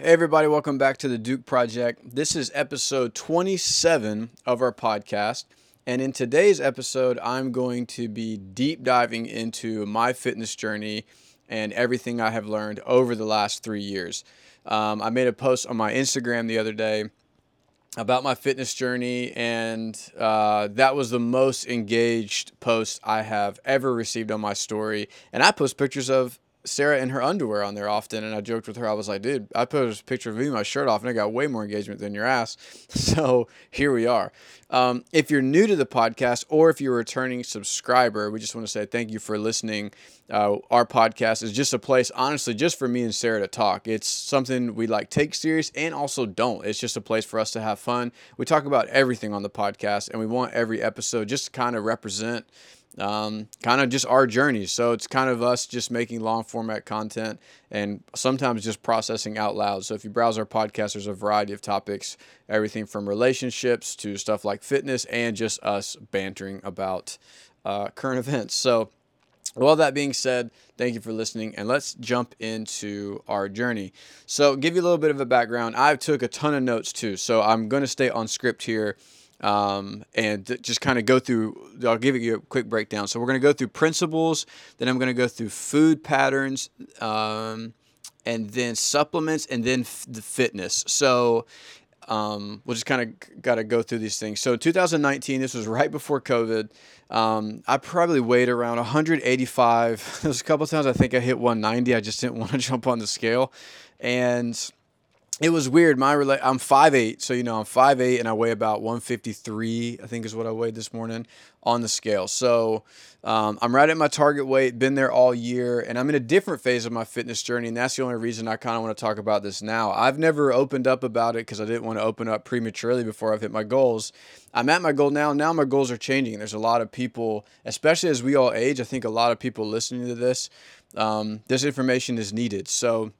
Hey, everybody, welcome back to the Duke Project. This is episode 27 of our podcast. And in today's episode, I'm going to be deep diving into my fitness journey and everything I have learned over the last three years. Um, I made a post on my Instagram the other day about my fitness journey, and uh, that was the most engaged post I have ever received on my story. And I post pictures of Sarah in her underwear on there often, and I joked with her. I was like, "Dude, I posted a picture of me my shirt off, and I got way more engagement than your ass." So here we are. Um, if you're new to the podcast, or if you're a returning subscriber, we just want to say thank you for listening. Uh, our podcast is just a place, honestly, just for me and Sarah to talk. It's something we like take serious and also don't. It's just a place for us to have fun. We talk about everything on the podcast, and we want every episode just to kind of represent um, kind of just our journey. So it's kind of us just making long format content and sometimes just processing out loud. So if you browse our podcast, there's a variety of topics, everything from relationships to stuff like fitness and just us bantering about uh, current events. So with all that being said, thank you for listening, and let's jump into our journey. So, give you a little bit of a background. I took a ton of notes too, so I'm going to stay on script here um, and just kind of go through. I'll give you a quick breakdown. So we're going to go through principles, then I'm going to go through food patterns, um, and then supplements, and then f- the fitness. So um, we'll just kind of got to go through these things. So 2019, this was right before COVID. Um, I probably weighed around 185. There's a couple times I think I hit 190. I just didn't want to jump on the scale, and it was weird. My rela- I'm 5'8", so you know I'm 5'8", and I weigh about 153. I think is what I weighed this morning on the scale. So um, I'm right at my target weight. Been there all year, and I'm in a different phase of my fitness journey, and that's the only reason I kind of want to talk about this now. I've never opened up about it because I didn't want to open up prematurely before I've hit my goals. I'm at my goal now. Now my goals are changing. There's a lot of people, especially as we all age. I think a lot of people listening to this. Um, this information is needed. So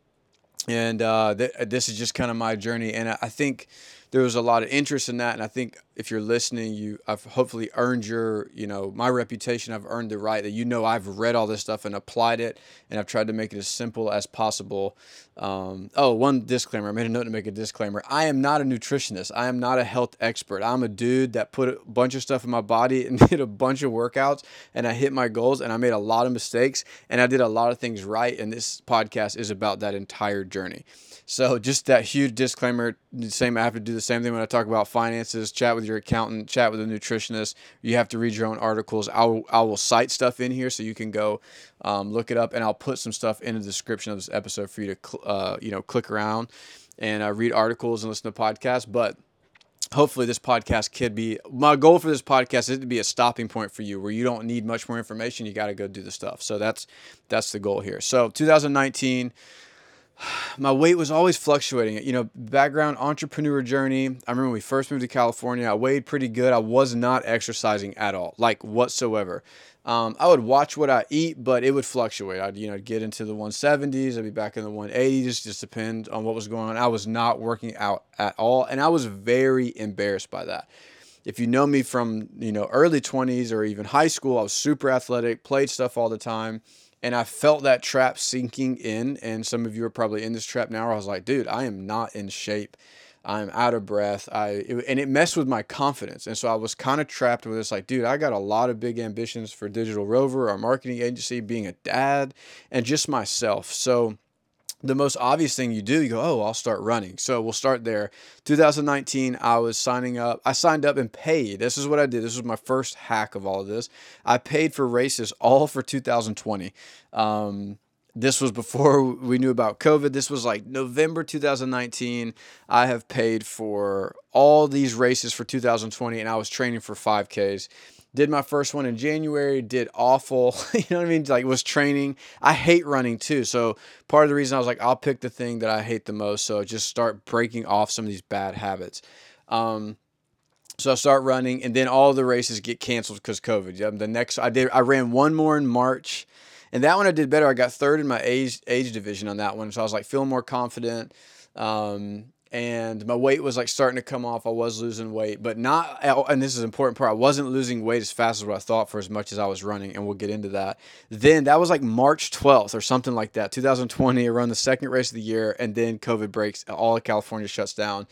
and uh, th- this is just kind of my journey and i think there was a lot of interest in that and i think if you're listening you i've hopefully earned your you know my reputation i've earned the right that you know i've read all this stuff and applied it and i've tried to make it as simple as possible um, oh one disclaimer i made a note to make a disclaimer i am not a nutritionist i am not a health expert i'm a dude that put a bunch of stuff in my body and did a bunch of workouts and i hit my goals and i made a lot of mistakes and i did a lot of things right and this podcast is about that entire journey so just that huge disclaimer. Same, I have to do the same thing when I talk about finances. Chat with your accountant. Chat with a nutritionist. You have to read your own articles. I will, I will cite stuff in here so you can go um, look it up, and I'll put some stuff in the description of this episode for you to uh, you know click around and uh, read articles and listen to podcasts. But hopefully this podcast could be my goal for this podcast is to be a stopping point for you where you don't need much more information you got to go do the stuff so that's that's the goal here so 2019 my weight was always fluctuating. You know, background entrepreneur journey. I remember when we first moved to California, I weighed pretty good. I was not exercising at all, like whatsoever. Um, I would watch what I eat, but it would fluctuate. I'd, you know, get into the 170s, I'd be back in the 180s, just depend on what was going on. I was not working out at all, and I was very embarrassed by that. If you know me from, you know, early 20s or even high school, I was super athletic, played stuff all the time and I felt that trap sinking in. And some of you are probably in this trap now. I was like, dude, I am not in shape. I'm out of breath. I it, and it messed with my confidence, and so I was kind of trapped with this. Like, dude, I got a lot of big ambitions for Digital Rover, our marketing agency, being a dad, and just myself. So the most obvious thing you do, you go, oh, I'll start running. So we'll start there. 2019, I was signing up. I signed up and paid. This is what I did. This was my first hack of all of this. I paid for races all for 2020. Um, this was before we knew about COVID. This was like November 2019. I have paid for all these races for 2020, and I was training for 5Ks did my first one in January, did awful. you know what I mean? Like was training. I hate running too. So part of the reason I was like, I'll pick the thing that I hate the most. So just start breaking off some of these bad habits. Um, so I start running, and then all the races get canceled because COVID. The next I did, I ran one more in March, and that one I did better. I got third in my age age division on that one, so I was like feeling more confident. Um, and my weight was like starting to come off. I was losing weight, but not. And this is an important part. I wasn't losing weight as fast as what I thought for as much as I was running, and we'll get into that. Then that was like March 12th or something like that, 2020, around the second race of the year, and then COVID breaks. All of California shuts down.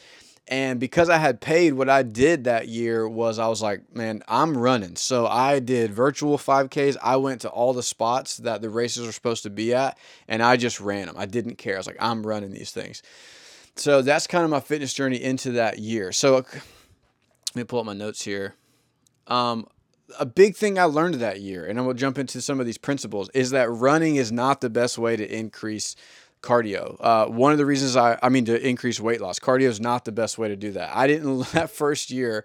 And because I had paid, what I did that year was I was like, man, I'm running. So I did virtual 5Ks. I went to all the spots that the races are supposed to be at, and I just ran them. I didn't care. I was like, I'm running these things. So that's kind of my fitness journey into that year. So let me pull up my notes here. Um, a big thing I learned that year, and I'm gonna jump into some of these principles, is that running is not the best way to increase cardio. Uh, one of the reasons I, I mean, to increase weight loss, cardio is not the best way to do that. I didn't that first year.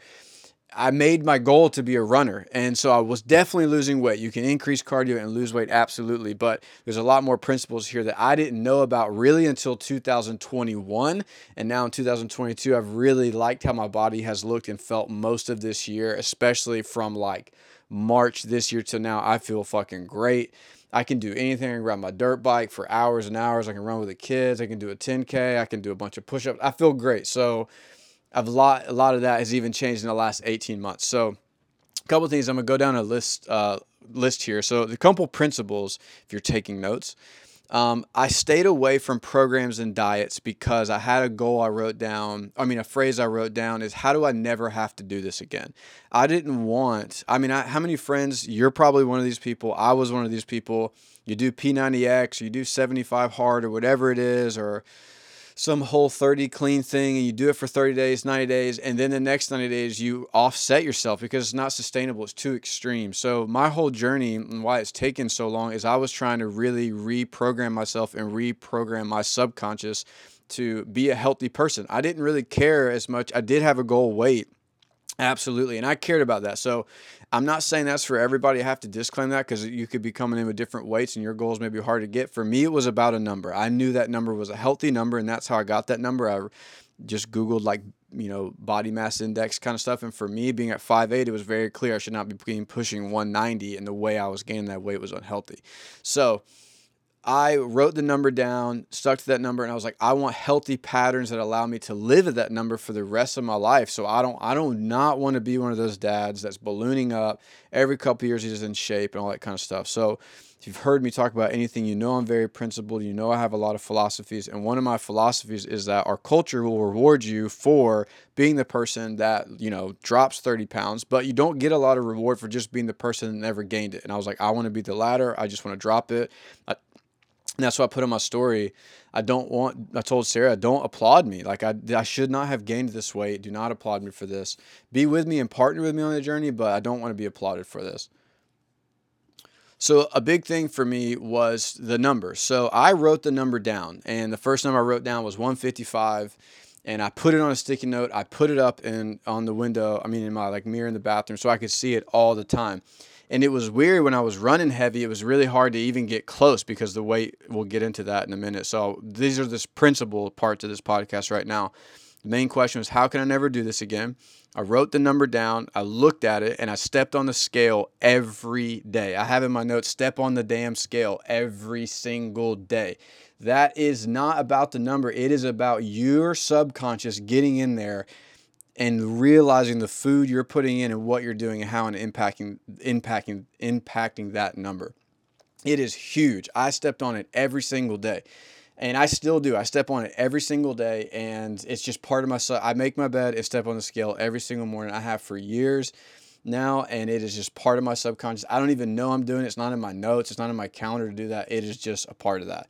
I made my goal to be a runner. And so I was definitely losing weight. You can increase cardio and lose weight, absolutely. But there's a lot more principles here that I didn't know about really until 2021. And now in 2022, I've really liked how my body has looked and felt most of this year, especially from like March this year to now. I feel fucking great. I can do anything. I can ride my dirt bike for hours and hours. I can run with the kids. I can do a 10K. I can do a bunch of push ups. I feel great. So, I've a lot, a lot of that has even changed in the last 18 months. So, a couple things I'm gonna go down a list uh, list here. So, the couple principles, if you're taking notes, um, I stayed away from programs and diets because I had a goal I wrote down. I mean, a phrase I wrote down is how do I never have to do this again? I didn't want, I mean, I, how many friends, you're probably one of these people. I was one of these people. You do P90X, or you do 75 hard, or whatever it is, or some whole 30 clean thing and you do it for 30 days, 90 days, and then the next 90 days you offset yourself because it's not sustainable. It's too extreme. So, my whole journey and why it's taken so long is I was trying to really reprogram myself and reprogram my subconscious to be a healthy person. I didn't really care as much. I did have a goal weight. Absolutely. And I cared about that. So I'm not saying that's for everybody. I have to disclaim that because you could be coming in with different weights and your goals may be hard to get. For me, it was about a number. I knew that number was a healthy number, and that's how I got that number. I just Googled like, you know, body mass index kind of stuff. And for me, being at 5'8, it was very clear I should not be pushing 190, and the way I was gaining that weight was unhealthy. So, I wrote the number down, stuck to that number, and I was like, I want healthy patterns that allow me to live at that number for the rest of my life. So I don't, I don't not want to be one of those dads that's ballooning up every couple years. He's in shape and all that kind of stuff. So if you've heard me talk about anything, you know I'm very principled. You know I have a lot of philosophies, and one of my philosophies is that our culture will reward you for being the person that you know drops 30 pounds, but you don't get a lot of reward for just being the person that never gained it. And I was like, I want to be the latter. I just want to drop it. I, and that's why I put in my story. I don't want, I told Sarah, don't applaud me. Like, I, I should not have gained this weight. Do not applaud me for this. Be with me and partner with me on the journey, but I don't want to be applauded for this. So, a big thing for me was the number. So, I wrote the number down, and the first number I wrote down was 155 and I put it on a sticky note. I put it up in on the window. I mean, in my like mirror in the bathroom, so I could see it all the time. And it was weird when I was running heavy, it was really hard to even get close because the weight, we'll get into that in a minute. So these are this principal parts of this podcast right now. The main question was, how can I never do this again? I wrote the number down, I looked at it, and I stepped on the scale every day. I have in my notes, step on the damn scale every single day. That is not about the number, it is about your subconscious getting in there and realizing the food you're putting in and what you're doing and how and impacting impacting impacting that number. It is huge. I stepped on it every single day. And I still do. I step on it every single day and it's just part of my I make my bed and step on the scale every single morning. I have for years now and it is just part of my subconscious. I don't even know I'm doing it. It's not in my notes. It's not in my calendar to do that. It is just a part of that.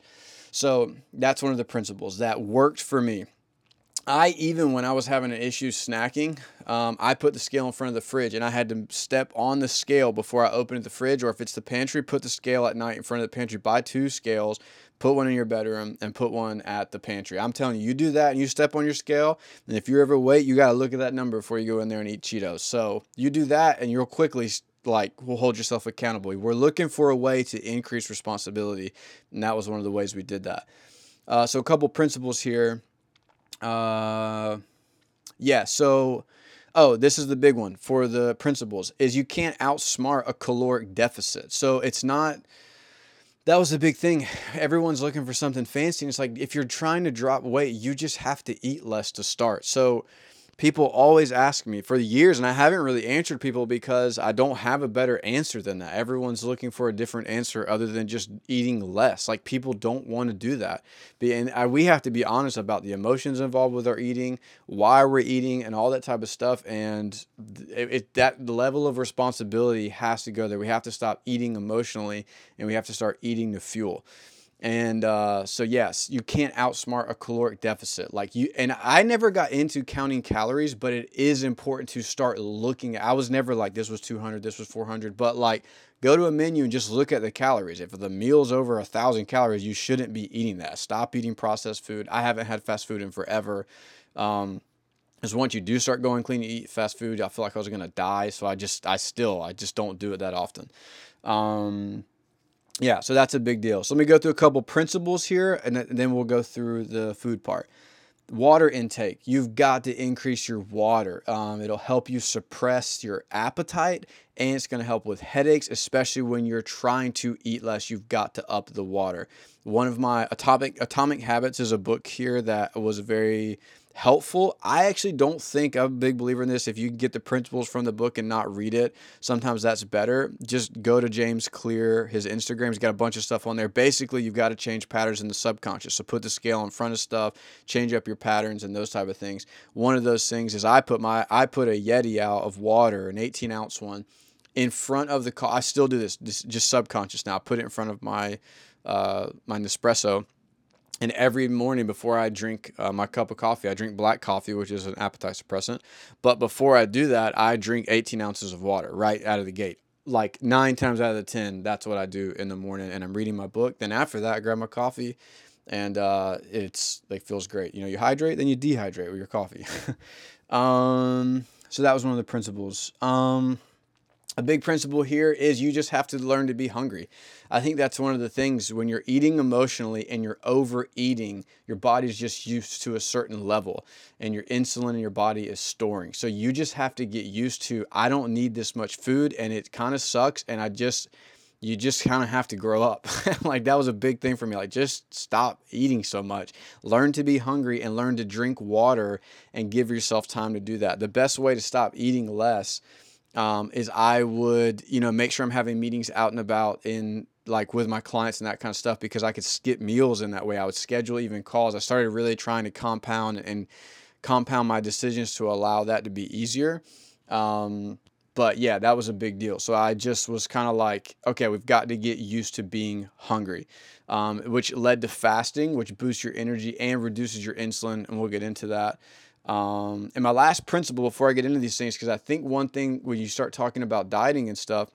So, that's one of the principles that worked for me. I even when I was having an issue snacking, um, I put the scale in front of the fridge and I had to step on the scale before I opened the fridge. Or if it's the pantry, put the scale at night in front of the pantry. Buy two scales, put one in your bedroom, and put one at the pantry. I'm telling you, you do that and you step on your scale. And if you're overweight, you got to look at that number before you go in there and eat Cheetos. So you do that and you'll quickly like will hold yourself accountable. We're looking for a way to increase responsibility, and that was one of the ways we did that. Uh, so a couple principles here uh, yeah. So, oh, this is the big one for the principles is you can't outsmart a caloric deficit. So it's not that was the big thing. Everyone's looking for something fancy. And it's like if you're trying to drop weight, you just have to eat less to start. So people always ask me for years, and I haven't really answered people because I don't have a better answer than that. Everyone's looking for a different answer other than just eating less. Like people don't want to do that. And we have to be honest about the emotions involved with our eating, why we're eating, and all that type of stuff. And it, it that level of responsibility has to go there. We have to stop eating emotionally, and we have to start eating the fuel. And uh, so yes, you can't outsmart a caloric deficit. Like you and I never got into counting calories, but it is important to start looking. I was never like this was 200, this was 400, but like go to a menu and just look at the calories. If the meal's over a thousand calories, you shouldn't be eating that. Stop eating processed food. I haven't had fast food in forever. Um, because once you do start going clean, you eat fast food, I feel like I was gonna die. So I just, I still, I just don't do it that often. Um, yeah, so that's a big deal. So let me go through a couple principles here and then we'll go through the food part. Water intake. You've got to increase your water. Um, it'll help you suppress your appetite and it's going to help with headaches, especially when you're trying to eat less. You've got to up the water. One of my Atomic Atomic Habits is a book here that was very helpful. I actually don't think I'm a big believer in this. If you get the principles from the book and not read it, sometimes that's better. Just go to James Clear, his Instagram. He's got a bunch of stuff on there. Basically, you've got to change patterns in the subconscious. So put the scale in front of stuff, change up your patterns and those type of things. One of those things is I put my I put a Yeti out of water, an 18 ounce one, in front of the car. I still do this, this just subconscious now. I put it in front of my uh, my Nespresso and every morning before I drink uh, my cup of coffee, I drink black coffee, which is an appetite suppressant. But before I do that, I drink 18 ounces of water right out of the gate. Like nine times out of the 10, that's what I do in the morning. And I'm reading my book. Then after that, I grab my coffee and uh, it's like feels great. You know, you hydrate, then you dehydrate with your coffee. um, so that was one of the principles. Um, a big principle here is you just have to learn to be hungry. I think that's one of the things when you're eating emotionally and you're overeating, your body's just used to a certain level and your insulin in your body is storing. So you just have to get used to, I don't need this much food and it kind of sucks. And I just, you just kind of have to grow up. like that was a big thing for me. Like just stop eating so much. Learn to be hungry and learn to drink water and give yourself time to do that. The best way to stop eating less um, is I would, you know, make sure I'm having meetings out and about in like with my clients and that kind of stuff because I could skip meals in that way. I would schedule even calls. I started really trying to compound and compound my decisions to allow that to be easier. Um, but yeah, that was a big deal. So I just was kind of like, okay, we've got to get used to being hungry, um, which led to fasting, which boosts your energy and reduces your insulin. And we'll get into that. Um, and my last principle before I get into these things, because I think one thing when you start talking about dieting and stuff,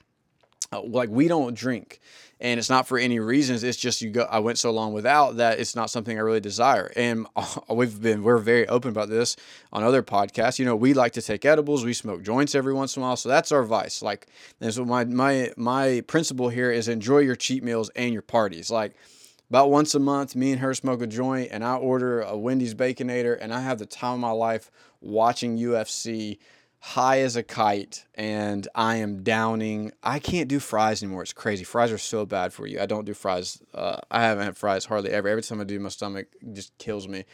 uh, like we don't drink. And it's not for any reasons. It's just you go i went so long without that it's not something i really desire. And we've been we're very open about this on other podcasts. You know we like to take edibles. We smoke joints every once in a while. So that's our vice. Like and so my my my principle here is enjoy your cheat meals and your parties. Like about once a month, me and her smoke a joint, and I order a Wendy's Baconator, and I have the time of my life watching UFC high as a kite, and I am downing. I can't do fries anymore. It's crazy. Fries are so bad for you. I don't do fries. Uh, I haven't had fries hardly ever. Every time I do, my stomach just kills me.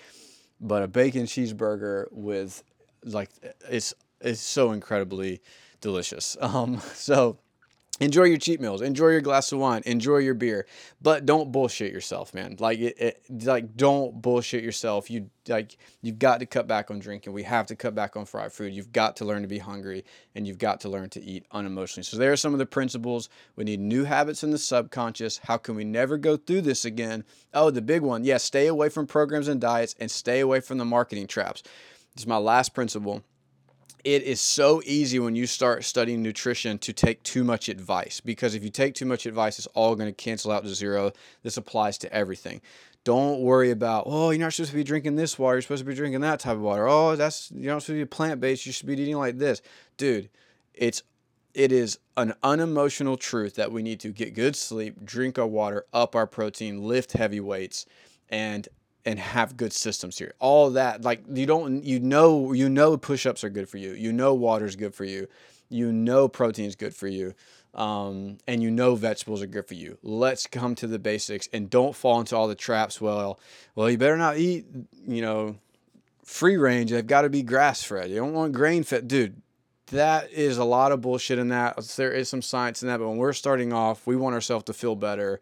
But a bacon cheeseburger with like it's it's so incredibly delicious. Um, so enjoy your cheat meals. Enjoy your glass of wine. Enjoy your beer. But don't bullshit yourself man. Like it, it, like don't bullshit yourself. You like you've got to cut back on drinking. We have to cut back on fried food. You've got to learn to be hungry and you've got to learn to eat unemotionally. So there are some of the principles. We need new habits in the subconscious. How can we never go through this again? Oh the big one. Yeah stay away from programs and diets and stay away from the marketing traps. This is my last principle it is so easy when you start studying nutrition to take too much advice because if you take too much advice, it's all going to cancel out to zero. This applies to everything. Don't worry about, oh, you're not supposed to be drinking this water. You're supposed to be drinking that type of water. Oh, that's, you're not supposed to be plant based. You should be eating like this. Dude, it's, it is an unemotional truth that we need to get good sleep, drink our water, up our protein, lift heavy weights, and and have good systems here. All that like you don't you know you know push-ups are good for you. You know water is good for you. You know protein is good for you. um, and you know vegetables are good for you. Let's come to the basics and don't fall into all the traps. Well, well, you better not eat, you know, free range. They've got to be grass fed. You don't want grain fed, dude. That is a lot of bullshit in that. There is some science in that, but when we're starting off, we want ourselves to feel better.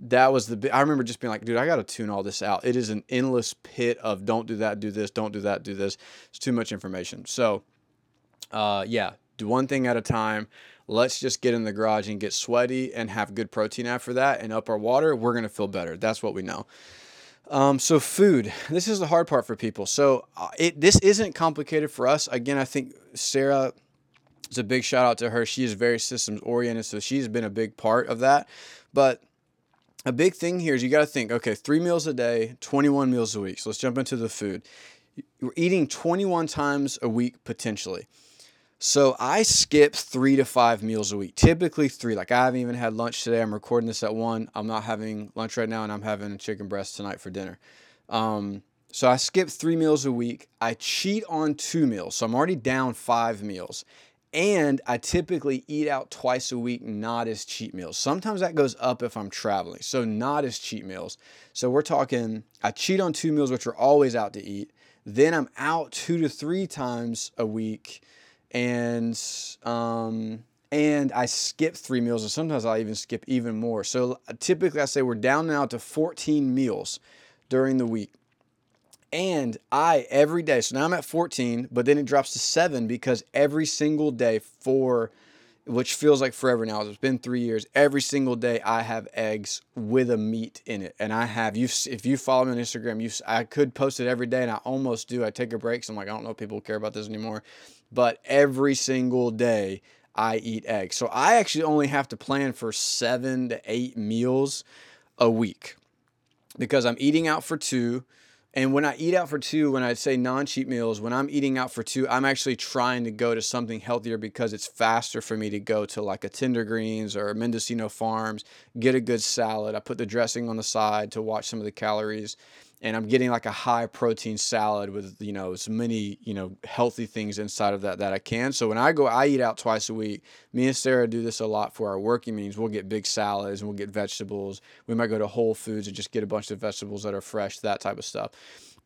That was the. I remember just being like, dude, I got to tune all this out. It is an endless pit of don't do that, do this, don't do that, do this. It's too much information. So, uh, yeah, do one thing at a time let's just get in the garage and get sweaty and have good protein after that and up our water, we're going to feel better. That's what we know. Um, so food, this is the hard part for people. So uh, it this isn't complicated for us. Again, I think Sarah it's a big shout out to her. She is very systems oriented, so she's been a big part of that. But a big thing here is you got to think, okay, three meals a day, 21 meals a week. So let's jump into the food. You're eating 21 times a week potentially. So I skip three to five meals a week, typically three. Like I haven't even had lunch today. I'm recording this at one. I'm not having lunch right now, and I'm having a chicken breast tonight for dinner. Um, so I skip three meals a week. I cheat on two meals, so I'm already down five meals. And I typically eat out twice a week, not as cheat meals. Sometimes that goes up if I'm traveling, so not as cheat meals. So we're talking, I cheat on two meals, which are always out to eat. Then I'm out two to three times a week and um, and I skip three meals, and sometimes I'll even skip even more. So typically, I say we're down now to 14 meals during the week. And I every day, so now I'm at 14, but then it drops to seven because every single day for which feels like forever now. It's been three years. Every single day, I have eggs with a meat in it, and I have you. If you follow me on Instagram, you I could post it every day, and I almost do. I take a break, so I'm like, I don't know if people care about this anymore, but every single day I eat eggs. So I actually only have to plan for seven to eight meals a week because I'm eating out for two and when I eat out for two, when I say non cheat meals, when I'm eating out for two, I'm actually trying to go to something healthier because it's faster for me to go to like a Tender Greens or Mendocino Farms, get a good salad. I put the dressing on the side to watch some of the calories and I'm getting like a high protein salad with you know as many you know healthy things inside of that that I can. So when I go, I eat out twice a week. Me and Sarah do this a lot for our working meetings. We'll get big salads and we'll get vegetables. We might go to Whole Foods and just get a bunch of vegetables that are fresh, that type of stuff,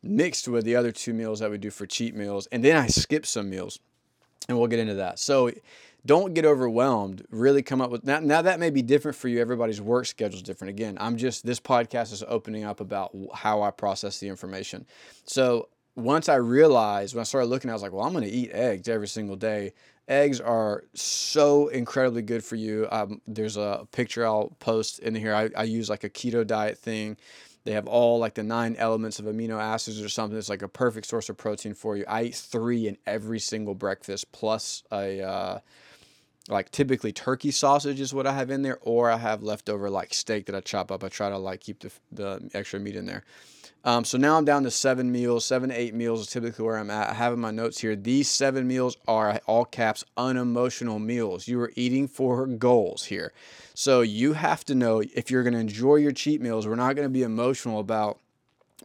mixed with the other two meals that we do for cheat meals, and then I skip some meals, and we'll get into that. So don't get overwhelmed. Really come up with now. Now that may be different for you. Everybody's work schedule is different. Again, I'm just this podcast is opening up about how I process the information. So once I realized when I started looking, I was like, well, I'm going to eat eggs every single day. Eggs are so incredibly good for you. Um, there's a picture I'll post in here. I, I use like a keto diet thing. They have all like the nine elements of amino acids or something. It's like a perfect source of protein for you. I eat three in every single breakfast, plus a uh, like typically turkey sausage is what I have in there, or I have leftover like steak that I chop up. I try to like keep the, the extra meat in there. Um, so now I'm down to seven meals, seven eight meals is typically where I'm at. I have in my notes here. These seven meals are all caps unemotional meals. You are eating for goals here. So you have to know if you're going to enjoy your cheat meals, we're not going to be emotional about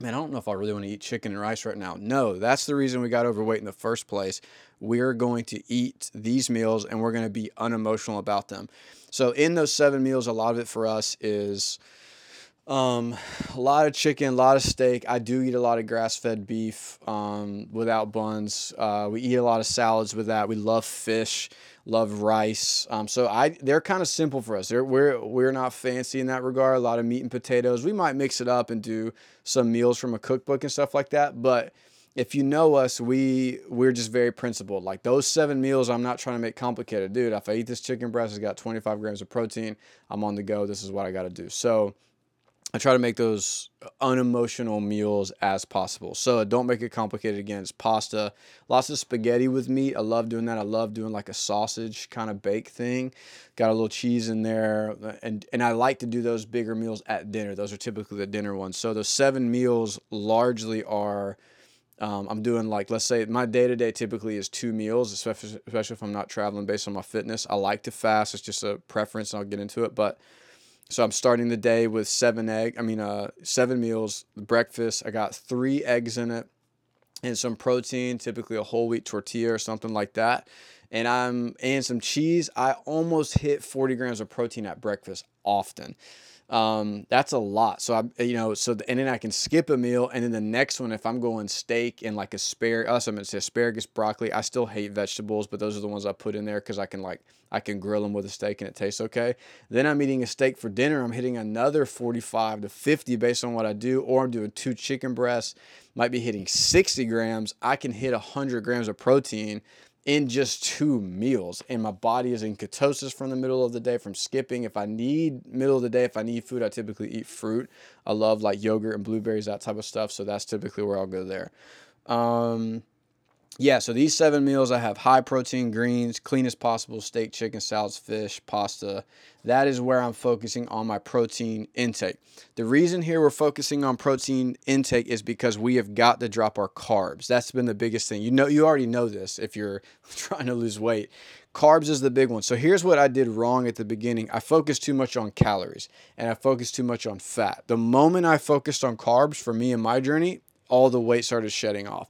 man, I don't know if I really want to eat chicken and rice right now. No, that's the reason we got overweight in the first place. We're going to eat these meals and we're going to be unemotional about them. So, in those seven meals, a lot of it for us is um, a lot of chicken, a lot of steak. I do eat a lot of grass fed beef um, without buns. Uh, we eat a lot of salads with that. We love fish love rice. Um, so I they're kind of simple for us. They're, we're we're not fancy in that regard. A lot of meat and potatoes. We might mix it up and do some meals from a cookbook and stuff like that. But if you know us, we we're just very principled. Like those seven meals, I'm not trying to make complicated, dude. If I eat this chicken breast, it's got 25 grams of protein. I'm on the go. This is what I got to do. So I try to make those unemotional meals as possible. So don't make it complicated again. It's pasta, lots of spaghetti with meat. I love doing that. I love doing like a sausage kind of bake thing. Got a little cheese in there. And, and I like to do those bigger meals at dinner. Those are typically the dinner ones. So those seven meals largely are. Um, I'm doing like, let's say my day to day typically is two meals, especially, especially if I'm not traveling based on my fitness. I like to fast, it's just a preference, and I'll get into it. But so I'm starting the day with seven egg. I mean, uh, seven meals. Breakfast. I got three eggs in it, and some protein. Typically a whole wheat tortilla or something like that. and I'm and some cheese, I almost hit 40 grams of protein at breakfast often. Um, that's a lot. So I, you know, so and then I can skip a meal, and then the next one, if I'm going steak and like asparagus, I'm gonna say asparagus, broccoli. I still hate vegetables, but those are the ones I put in there because I can like I can grill them with a steak and it tastes okay. Then I'm eating a steak for dinner. I'm hitting another 45 to 50 based on what I do, or I'm doing two chicken breasts. Might be hitting 60 grams. I can hit 100 grams of protein in just two meals and my body is in ketosis from the middle of the day from skipping. If i need middle of the day if i need food i typically eat fruit. I love like yogurt and blueberries that type of stuff so that's typically where i'll go there. Um, yeah, so these seven meals I have high protein greens, clean as possible steak, chicken, salads, fish, pasta. That is where I'm focusing on my protein intake. The reason here we're focusing on protein intake is because we have got to drop our carbs. That's been the biggest thing. You know, you already know this if you're trying to lose weight. Carbs is the big one. So here's what I did wrong at the beginning. I focused too much on calories and I focused too much on fat. The moment I focused on carbs for me and my journey, all the weight started shedding off.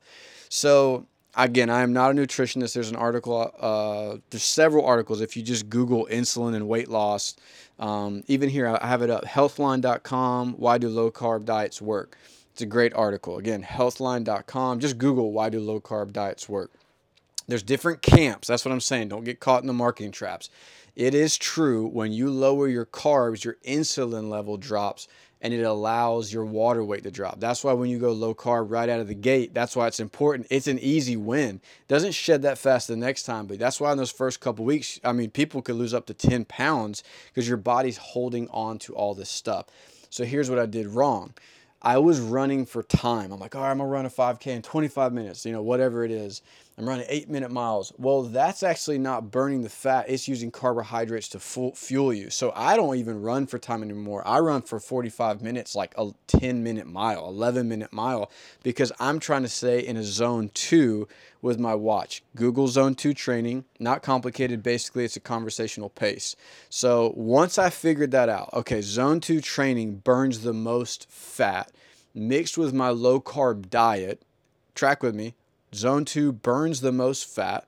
So again, I am not a nutritionist. There's an article, uh, there's several articles. If you just Google insulin and weight loss, um, even here, I have it up healthline.com. Why do low carb diets work? It's a great article. Again, healthline.com. Just Google why do low carb diets work. There's different camps. That's what I'm saying. Don't get caught in the marketing traps. It is true when you lower your carbs, your insulin level drops and it allows your water weight to drop. That's why when you go low carb right out of the gate, that's why it's important. It's an easy win. Doesn't shed that fast the next time, but that's why in those first couple weeks, I mean, people could lose up to 10 pounds because your body's holding on to all this stuff. So here's what I did wrong. I was running for time. I'm like, all right, I'm gonna run a 5K in 25 minutes, you know, whatever it is. I'm running eight minute miles. Well, that's actually not burning the fat. It's using carbohydrates to fuel you. So I don't even run for time anymore. I run for 45 minutes, like a 10 minute mile, 11 minute mile, because I'm trying to stay in a zone two with my watch. Google Zone 2 training, not complicated. Basically, it's a conversational pace. So once I figured that out, okay, Zone 2 training burns the most fat mixed with my low carb diet. Track with me. Zone 2 burns the most fat.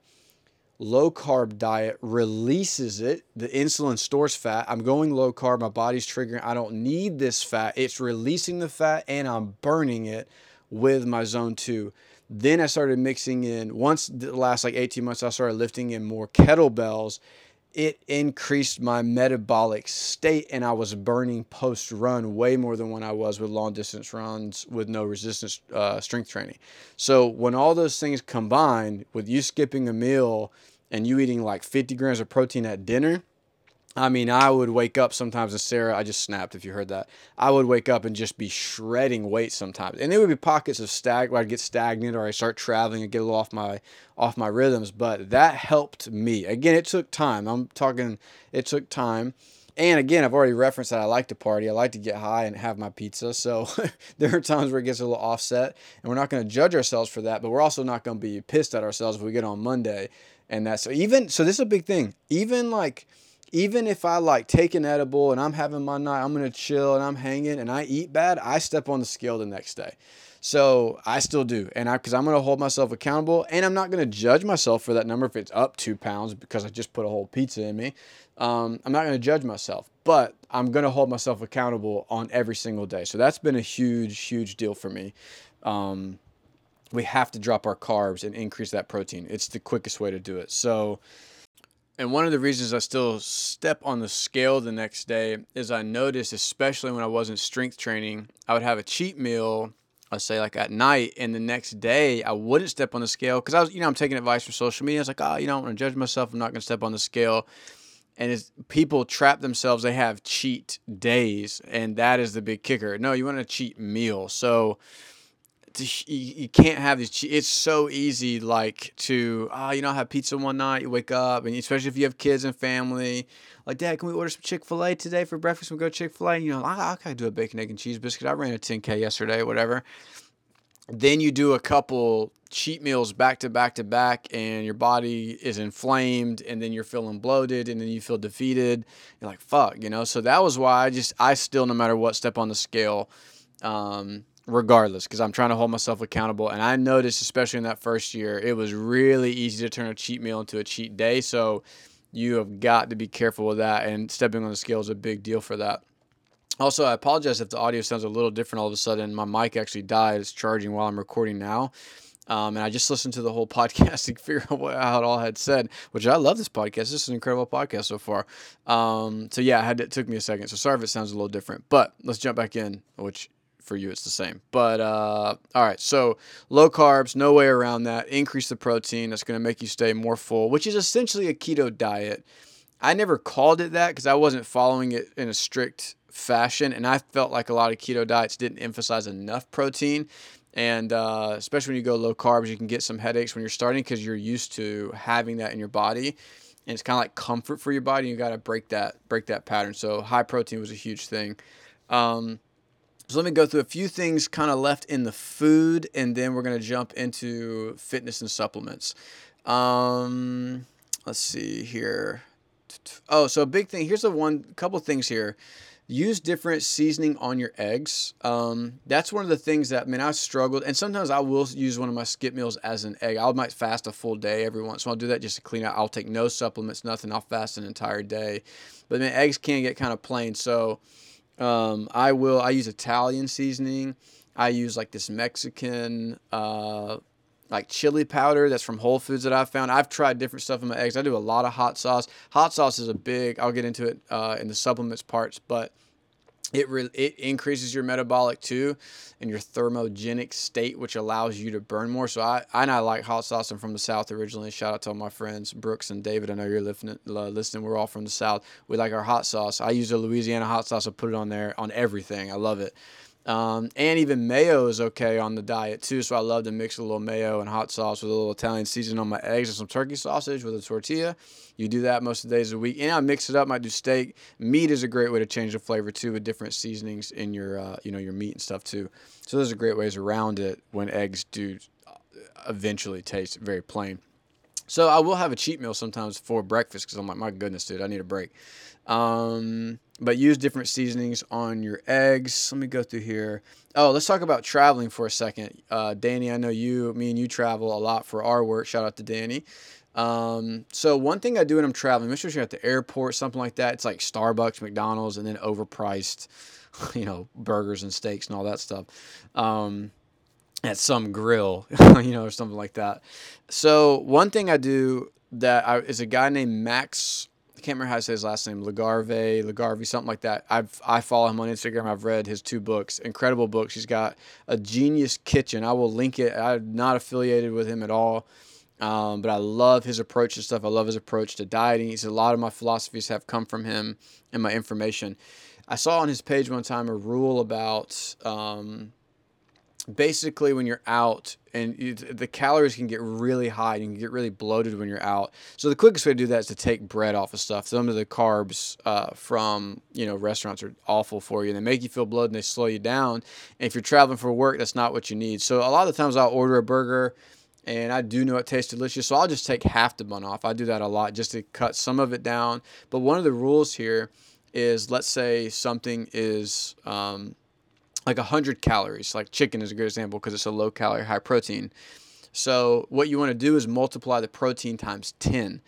Low carb diet releases it. The insulin stores fat. I'm going low carb. My body's triggering. I don't need this fat. It's releasing the fat and I'm burning it with my zone 2 then I started mixing in, once the last like 18 months, I started lifting in more kettlebells. It increased my metabolic state, and I was burning post run way more than when I was with long distance runs with no resistance uh, strength training. So, when all those things combined with you skipping a meal and you eating like 50 grams of protein at dinner, I mean, I would wake up sometimes, and Sarah, I just snapped if you heard that. I would wake up and just be shredding weight sometimes, and there would be pockets of stag where I'd get stagnant or I start traveling and get a little off my off my rhythms. But that helped me. Again, it took time. I'm talking, it took time. And again, I've already referenced that I like to party. I like to get high and have my pizza. So there are times where it gets a little offset, and we're not going to judge ourselves for that. But we're also not going to be pissed at ourselves if we get on Monday. And that's so even so. This is a big thing. Even like even if I like take an edible and I'm having my night, I'm gonna chill and I'm hanging and I eat bad, I step on the scale the next day. So I still do, and I because I'm gonna hold myself accountable, and I'm not gonna judge myself for that number if it's up two pounds because I just put a whole pizza in me. Um, I'm not gonna judge myself, but I'm gonna hold myself accountable on every single day. So that's been a huge, huge deal for me. Um, we have to drop our carbs and increase that protein. It's the quickest way to do it. So and one of the reasons I still step on the scale the next day is I noticed, especially when I wasn't strength training, I would have a cheat meal, I say like at night, and the next day I wouldn't step on the scale because I was, you know, I'm taking advice from social media. I was like, oh, you know, I'm gonna judge myself. I'm not gonna step on the scale. And as people trap themselves, they have cheat days, and that is the big kicker. No, you want a cheat meal. So you can't have these. It's so easy, like to ah, oh, you know, have pizza one night. You wake up, and especially if you have kids and family, like Dad, can we order some Chick Fil A today for breakfast? We go Chick Fil A. You know, I, I can do a bacon, egg, and cheese biscuit. I ran a 10k yesterday, whatever. Then you do a couple cheat meals back to back to back, and your body is inflamed, and then you're feeling bloated, and then you feel defeated. You're like, fuck, you know. So that was why I just I still, no matter what, step on the scale. Um, regardless because I'm trying to hold myself accountable. And I noticed, especially in that first year, it was really easy to turn a cheat meal into a cheat day. So you have got to be careful with that. And stepping on the scale is a big deal for that. Also, I apologize if the audio sounds a little different all of a sudden. My mic actually died. It's charging while I'm recording now. Um, and I just listened to the whole podcast to figure out what, how it all had said, which I love this podcast. This is an incredible podcast so far. Um, so yeah, had, it took me a second. So sorry if it sounds a little different, but let's jump back in, which for you it's the same. But uh, all right, so low carbs, no way around that. Increase the protein. That's going to make you stay more full, which is essentially a keto diet. I never called it that because I wasn't following it in a strict fashion, and I felt like a lot of keto diets didn't emphasize enough protein. And uh, especially when you go low carbs, you can get some headaches when you're starting because you're used to having that in your body, and it's kind of like comfort for your body. You got to break that break that pattern. So high protein was a huge thing. Um, so let me go through a few things kind of left in the food, and then we're going to jump into fitness and supplements. Um, let's see here. Oh, so a big thing. Here's a one couple things here. Use different seasoning on your eggs. Um, that's one of the things that I mean I struggled, and sometimes I will use one of my skip meals as an egg. I might fast a full day every once while. I'll do that just to clean out. I'll take no supplements, nothing. I'll fast an entire day, but I mean eggs can get kind of plain. So um, I will. I use Italian seasoning. I use like this Mexican, uh, like chili powder that's from Whole Foods that I've found. I've tried different stuff in my eggs. I do a lot of hot sauce. Hot sauce is a big. I'll get into it uh, in the supplements parts, but it re- it increases your metabolic too and your thermogenic state which allows you to burn more. So i i, I like hot sauce. I'm from the south originally. Shout out to all my friends brooks and david. I know you're listening uh, listening. We're all from the south. We like our hot sauce. I use a louisiana hot sauce. I put it on there on everything. I love it um, and even mayo is okay on the diet too. So I love to mix a little mayo and hot sauce with a little Italian seasoning on my eggs and some turkey sausage with a tortilla. You do that most of the days of the week. And I mix it up. I do steak. Meat is a great way to change the flavor too with different seasonings in your uh, you know your meat and stuff too. So those are great ways around it when eggs do uh, eventually taste very plain. So I will have a cheat meal sometimes for breakfast because I'm like, my goodness, dude, I need a break. Um, but use different seasonings on your eggs. Let me go through here. Oh, let's talk about traveling for a second. Uh, Danny, I know you, me and you travel a lot for our work. Shout out to Danny. Um, so one thing I do when I'm traveling, especially at the airport, something like that, it's like Starbucks, McDonald's, and then overpriced, you know, burgers and steaks and all that stuff. Um, at some grill, you know, or something like that. So one thing I do that I, is a guy named Max can't remember how to say his last name, Lagarve, Lagarve, something like that. I've I follow him on Instagram. I've read his two books, incredible books. He's got a genius kitchen. I will link it. I'm not affiliated with him at all, um, but I love his approach to stuff. I love his approach to dieting. He's a lot of my philosophies have come from him and my information. I saw on his page one time a rule about. Um, basically when you're out and you, the calories can get really high and you can get really bloated when you're out. So the quickest way to do that is to take bread off of stuff. Some of the carbs uh, from you know restaurants are awful for you and they make you feel bloated and they slow you down. And if you're traveling for work that's not what you need. So a lot of times i'll order a burger and I do know it tastes delicious, so I'll just take half the bun off. I do that a lot just to cut some of it down. But one of the rules here is, let's say something is um, like 100 calories. Like chicken is a good example because it's a low calorie, high protein. So what you want to do is multiply the protein times 10.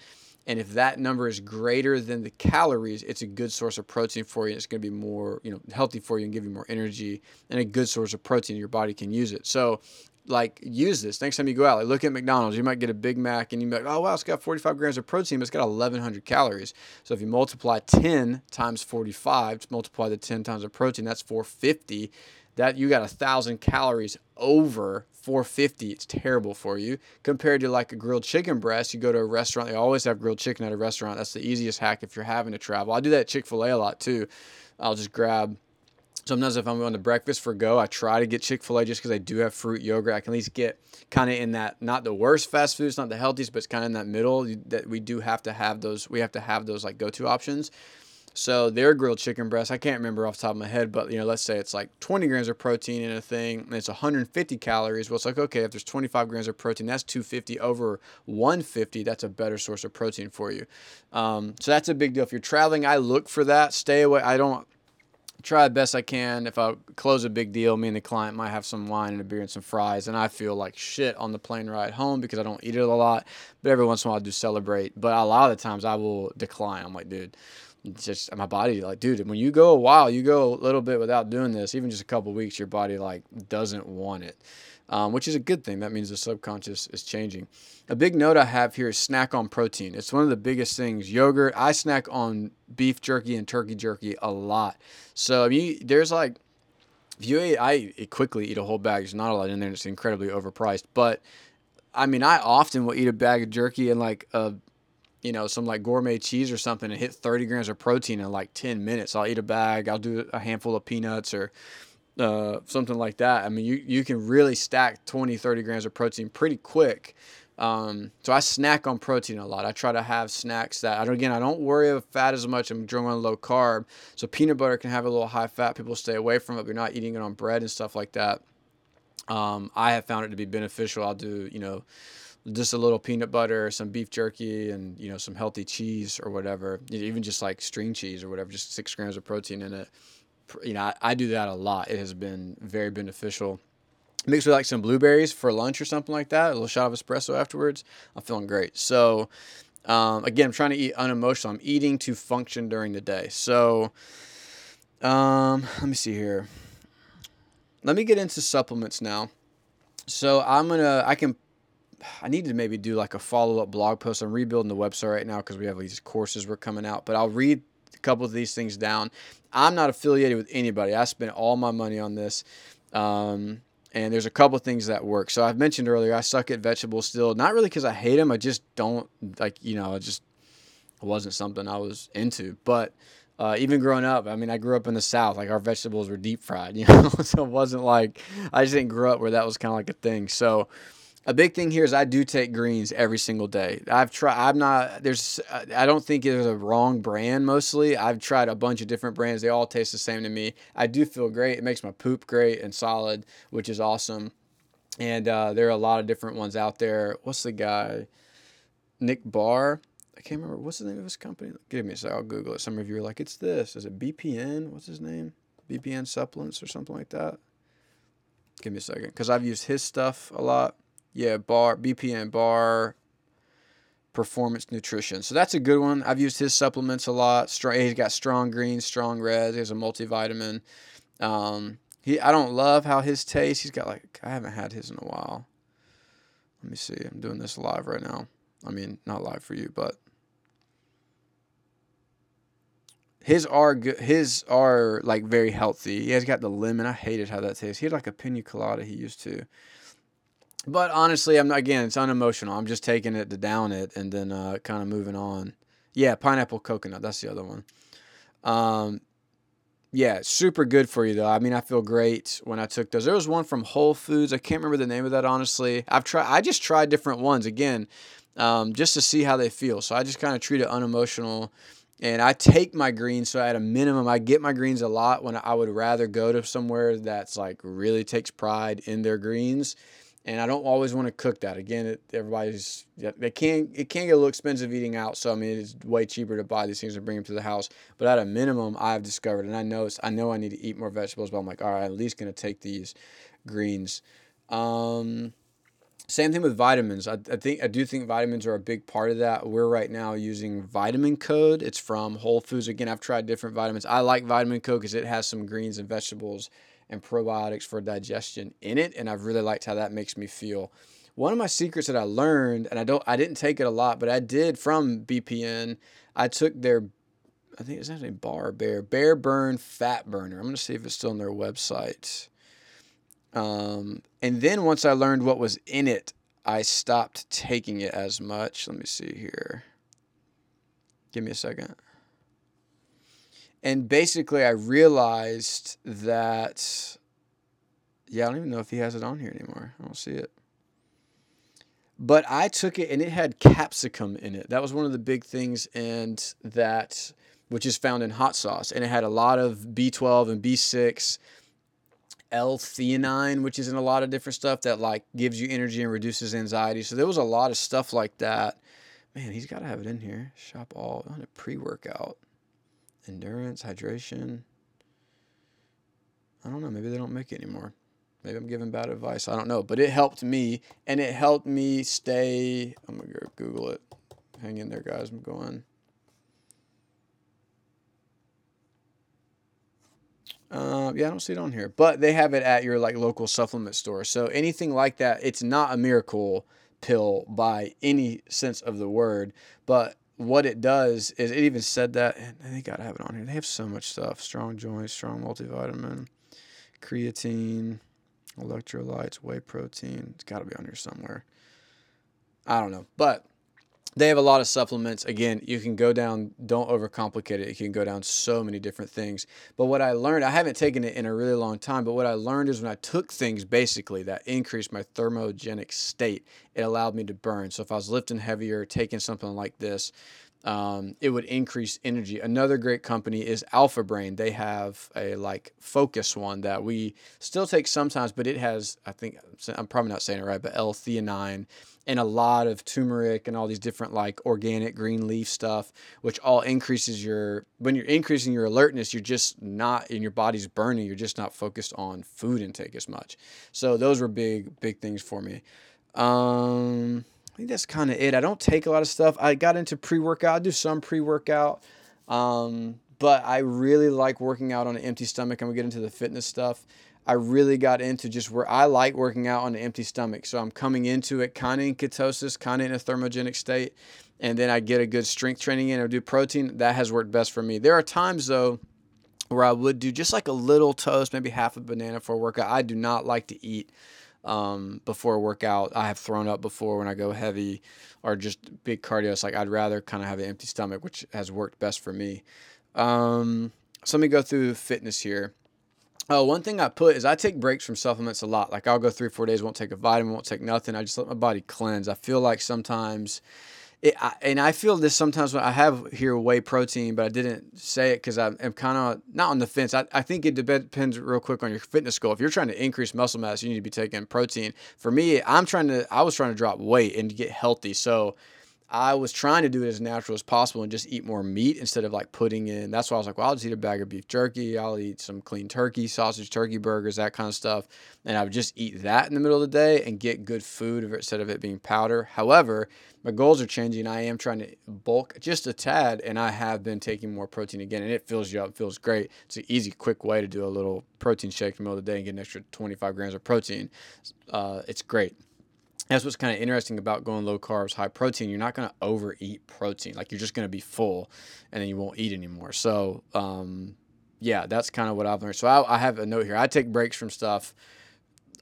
And if that number is greater than the calories, it's a good source of protein for you. It's going to be more, you know, healthy for you and give you more energy and a good source of protein. Your body can use it. So like use this next time you go out. Like look at McDonald's. You might get a Big Mac and you be like, oh wow, it's got 45 grams of protein, but it's got 1,100 calories. So if you multiply 10 times 45, to multiply the 10 times of protein, that's 450. That you got a thousand calories over 450. It's terrible for you compared to like a grilled chicken breast. You go to a restaurant, they always have grilled chicken at a restaurant. That's the easiest hack if you're having to travel. I do that at Chick Fil A a lot too. I'll just grab Sometimes if I'm going to breakfast for go, I try to get Chick Fil A just because I do have fruit yogurt. I can at least get kind of in that not the worst fast food, it's not the healthiest, but it's kind of in that middle. That we do have to have those. We have to have those like go to options. So their grilled chicken breast, I can't remember off the top of my head, but you know, let's say it's like 20 grams of protein in a thing, and it's 150 calories. Well, it's like okay, if there's 25 grams of protein, that's 250 over 150. That's a better source of protein for you. Um, so that's a big deal. If you're traveling, I look for that. Stay away. I don't try the best I can. If I close a big deal, me and the client might have some wine and a beer and some fries, and I feel like shit on the plane ride home because I don't eat it a lot. But every once in a while, I do celebrate. But a lot of the times, I will decline. I'm like, dude, just my body like dude when you go a while you go a little bit without doing this even just a couple weeks your body like doesn't want it um, which is a good thing. That means the subconscious is changing. A big note i have here is snack on protein. It's one of the biggest things. Yogurt i snack on beef jerky and turkey jerky a lot. So mean, there's like if you eat i quickly eat a whole bag. There's not a lot in there. It's incredibly overpriced. But i mean i often will eat a bag of jerky and like a you know, some like gourmet cheese or something and hit 30 grams of protein in like 10 minutes. I'll eat a bag, I'll do a handful of peanuts or uh, something like that. I mean, you, you can really stack 20, 30 grams of protein pretty quick. Um, so I snack on protein a lot. I try to have snacks that I don't, again, I don't worry about fat as much. I'm drawing on low carb. So peanut butter can have a little high fat. People stay away from it. You're not eating it on bread and stuff like that. Um, I have found it to be beneficial. I'll do, you know, just a little peanut butter, some beef jerky, and you know some healthy cheese or whatever. Even just like string cheese or whatever, just six grams of protein in it. You know, I, I do that a lot. It has been very beneficial. Mixed with like some blueberries for lunch or something like that, a little shot of espresso afterwards. I'm feeling great. So, um, again, I'm trying to eat unemotional. I'm eating to function during the day. So, um, let me see here. Let me get into supplements now. So I'm gonna I can I need to maybe do like a follow up blog post. I'm rebuilding the website right now because we have these courses we're coming out, but I'll read a couple of these things down. I'm not affiliated with anybody. I spent all my money on this. Um, and there's a couple things that work. So I've mentioned earlier, I suck at vegetables still. Not really because I hate them. I just don't like, you know, it just wasn't something I was into. But uh, even growing up, I mean, I grew up in the South. Like our vegetables were deep fried, you know. so it wasn't like I just didn't grow up where that was kind of like a thing. So a big thing here is I do take greens every single day. I've tried. I'm not. There's. I don't think there's a wrong brand. Mostly, I've tried a bunch of different brands. They all taste the same to me. I do feel great. It makes my poop great and solid, which is awesome. And uh, there are a lot of different ones out there. What's the guy? Nick Bare. I can't remember what's the name of his company. Give me a sec. I'll Google it. Some of you are like, it's this. Is it BPN? What's his name? BPN supplements or something like that. Give me a second, because I've used his stuff a lot. Yeah, Bare BPN Bare Performance Nutrition. So that's a good one. I've used his supplements a lot. Strong, he's got strong greens, strong reds. He has a multivitamin. Um, he I don't love how his taste. He's got like I haven't had his in a while. Let me see. I'm doing this live right now. I mean, not live for you, but his are good. His are like very healthy. He has got the lemon. I hated how that tastes. He had like a pina colada. He used to. But honestly, I'm again, it's unemotional. I'm just taking it to down it and then uh, kind of moving on. Yeah, pineapple coconut. That's the other one. Um, yeah, super good for you though. I mean, I feel great when I took those. There was one from Whole Foods. I can't remember the name of that honestly. I've tried. I just tried different ones again, um, just to see how they feel. So I just kind of treat it unemotional. And I take my greens, so at a minimum, I get my greens a lot when I would rather go to somewhere that's like really takes pride in their greens and I don't always want to cook that. Again, it, everybody's they can it can get a little expensive eating out. So I mean, it's way cheaper to buy these things and bring them to the house. But at a minimum, I've discovered, and I know I know I need to eat more vegetables. But I'm like, all right, at least gonna take these greens. Um, same thing with vitamins. I, I think I do think vitamins are a big part of that. We're right now using Vitamin Code. It's from Whole Foods. Again, I've tried different vitamins. I like Vitamin Code because it has some greens and vegetables and probiotics for digestion in it, and I've really liked how that makes me feel. One of my secrets that I learned, and I don't, I didn't take it a lot, but I did from BPN. I took their, I think it's actually Bare Bare Bare Burn Fat Burner. I'm gonna see if it's still on their website. Um, and then once I learned what was in it, I stopped taking it as much. Let me see here. Give me a second and basically I realized that yeah, I don't even know if he has it on here anymore. I don't see it. But I took it and it had capsicum in it. That was one of the big things and that which is found in hot sauce and it had a lot of B12 and B6 L-theanine, which is in a lot of different stuff that like gives you energy and reduces anxiety. So there was a lot of stuff like that. Man, he's got to have it in here. Shop all on a pre-workout endurance, hydration. I don't know. Maybe they don't make it anymore. Maybe I'm giving bad advice. I don't know. But it helped me, and it helped me stay. I'm going to go Google it. Hang in there, guys. I'm going. Uh, yeah, I don't see it on here, but they have it at your like local supplement store. So anything like that, it's not a miracle pill by any sense of the word, but what it does is it even said that and they gotta have it on here. They have so much stuff: strong joints, strong multivitamin, creatine, electrolytes, whey protein. It's got to be on here somewhere. I don't know, but they have a lot of supplements. Again, you can go down, don't overcomplicate it. You can go down so many different things. But what I learned, I haven't taken it in a really long time, but what I learned is when I took things basically that increased my thermogenic state, it allowed me to burn. So if I was lifting heavier, taking something like this, um, it would increase energy. Another great company is Alpha Brain. They have a like focus one that we still take sometimes, but it has, I think, I'm probably not saying it right, but L-theanine and a lot of turmeric and all these different like organic green leaf stuff, which all increases your when you're increasing your alertness, you're just not in your body's burning, you're just not focused on food intake as much. So those were big, big things for me. Um, I think that's kind of it. I don't take a lot of stuff. I got into pre workout, I do some pre workout. Um, but I really like working out on an empty stomach. I'm gonna get into the fitness stuff. I really got into just where I like working out on an empty stomach. So I'm coming into it kind of in ketosis, kind of in a thermogenic state, and then I get a good strength training in or do protein. That has worked best for me. There are times though where I would do just like a little toast, maybe half a banana for a workout. I do not like to eat um, before a workout. I have thrown up before when I go heavy or just big cardio. It's like I'd rather kind of have an empty stomach, which has worked best for me. Um, so let me go through fitness here. Oh, one thing I put is I take breaks from supplements a lot. Like I'll go three, four days, won't take a vitamin, won't take nothing. I just let my body cleanse. I feel like sometimes, it, I, and I feel this sometimes when I have here whey protein, but I didn't say it because I'm, I'm kind of not on the fence. I, I think it depends real quick on your fitness goal. If you're trying to increase muscle mass, you need to be taking protein. For me, I'm trying to, I was trying to drop weight and get healthy. So I was trying to do it as natural as possible and just eat more meat instead of like putting in. That's why I was like, well, I'll just eat a bag of beef jerky. I'll eat some clean turkey, sausage, turkey burgers, that kind of stuff. And I would just eat that in the middle of the day and get good food instead of it being powder. However, my goals are changing. I am trying to bulk just a tad, and I have been taking more protein again, and it fills you up, feels great. It's an easy, quick way to do a little protein shake in the middle of the day and get an extra 25 grams of protein. Uh, it's great that's what's kind of interesting about going low carbs, high protein. You're not going to overeat protein. Like you're just going to be full and then you won't eat anymore. So, um, yeah, that's kind of what I've learned. So I, I, have a note here. I take breaks from stuff